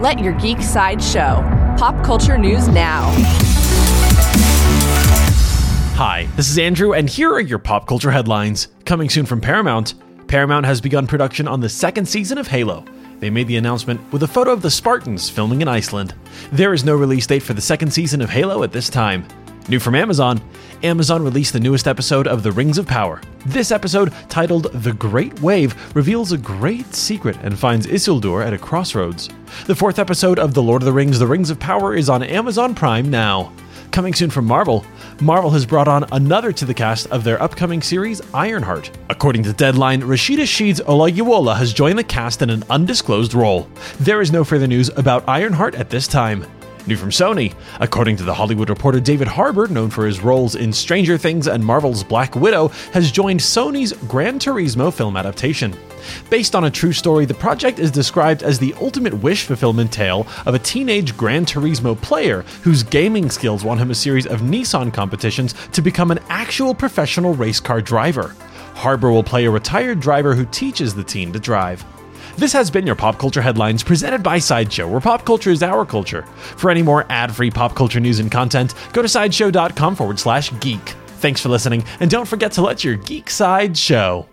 Let your geek side show. Pop culture news now. Hi, this is Andrew, and here are your pop culture headlines. Coming soon from Paramount, Paramount has begun production on the second season of Halo. They made the announcement with a photo of the Spartans filming in Iceland. There is no release date for the second season of Halo at this time. New from Amazon Amazon released the newest episode of The Rings of Power. This episode, titled The Great Wave, reveals a great secret and finds Isildur at a crossroads. The fourth episode of The Lord of the Rings The Rings of Power is on Amazon Prime now. Coming soon from Marvel, Marvel has brought on another to the cast of their upcoming series, Ironheart. According to Deadline, Rashida Sheeds Olayiwola has joined the cast in an undisclosed role. There is no further news about Ironheart at this time. New from Sony. According to The Hollywood Reporter, David Harbour, known for his roles in Stranger Things and Marvel's Black Widow, has joined Sony's Gran Turismo film adaptation. Based on a true story, the project is described as the ultimate wish fulfillment tale of a teenage Gran Turismo player whose gaming skills won him a series of Nissan competitions to become an actual professional race car driver. Harbour will play a retired driver who teaches the teen to drive. This has been your Pop Culture Headlines presented by Sideshow, where pop culture is our culture. For any more ad free pop culture news and content, go to sideshow.com forward slash geek. Thanks for listening, and don't forget to let your geek side show.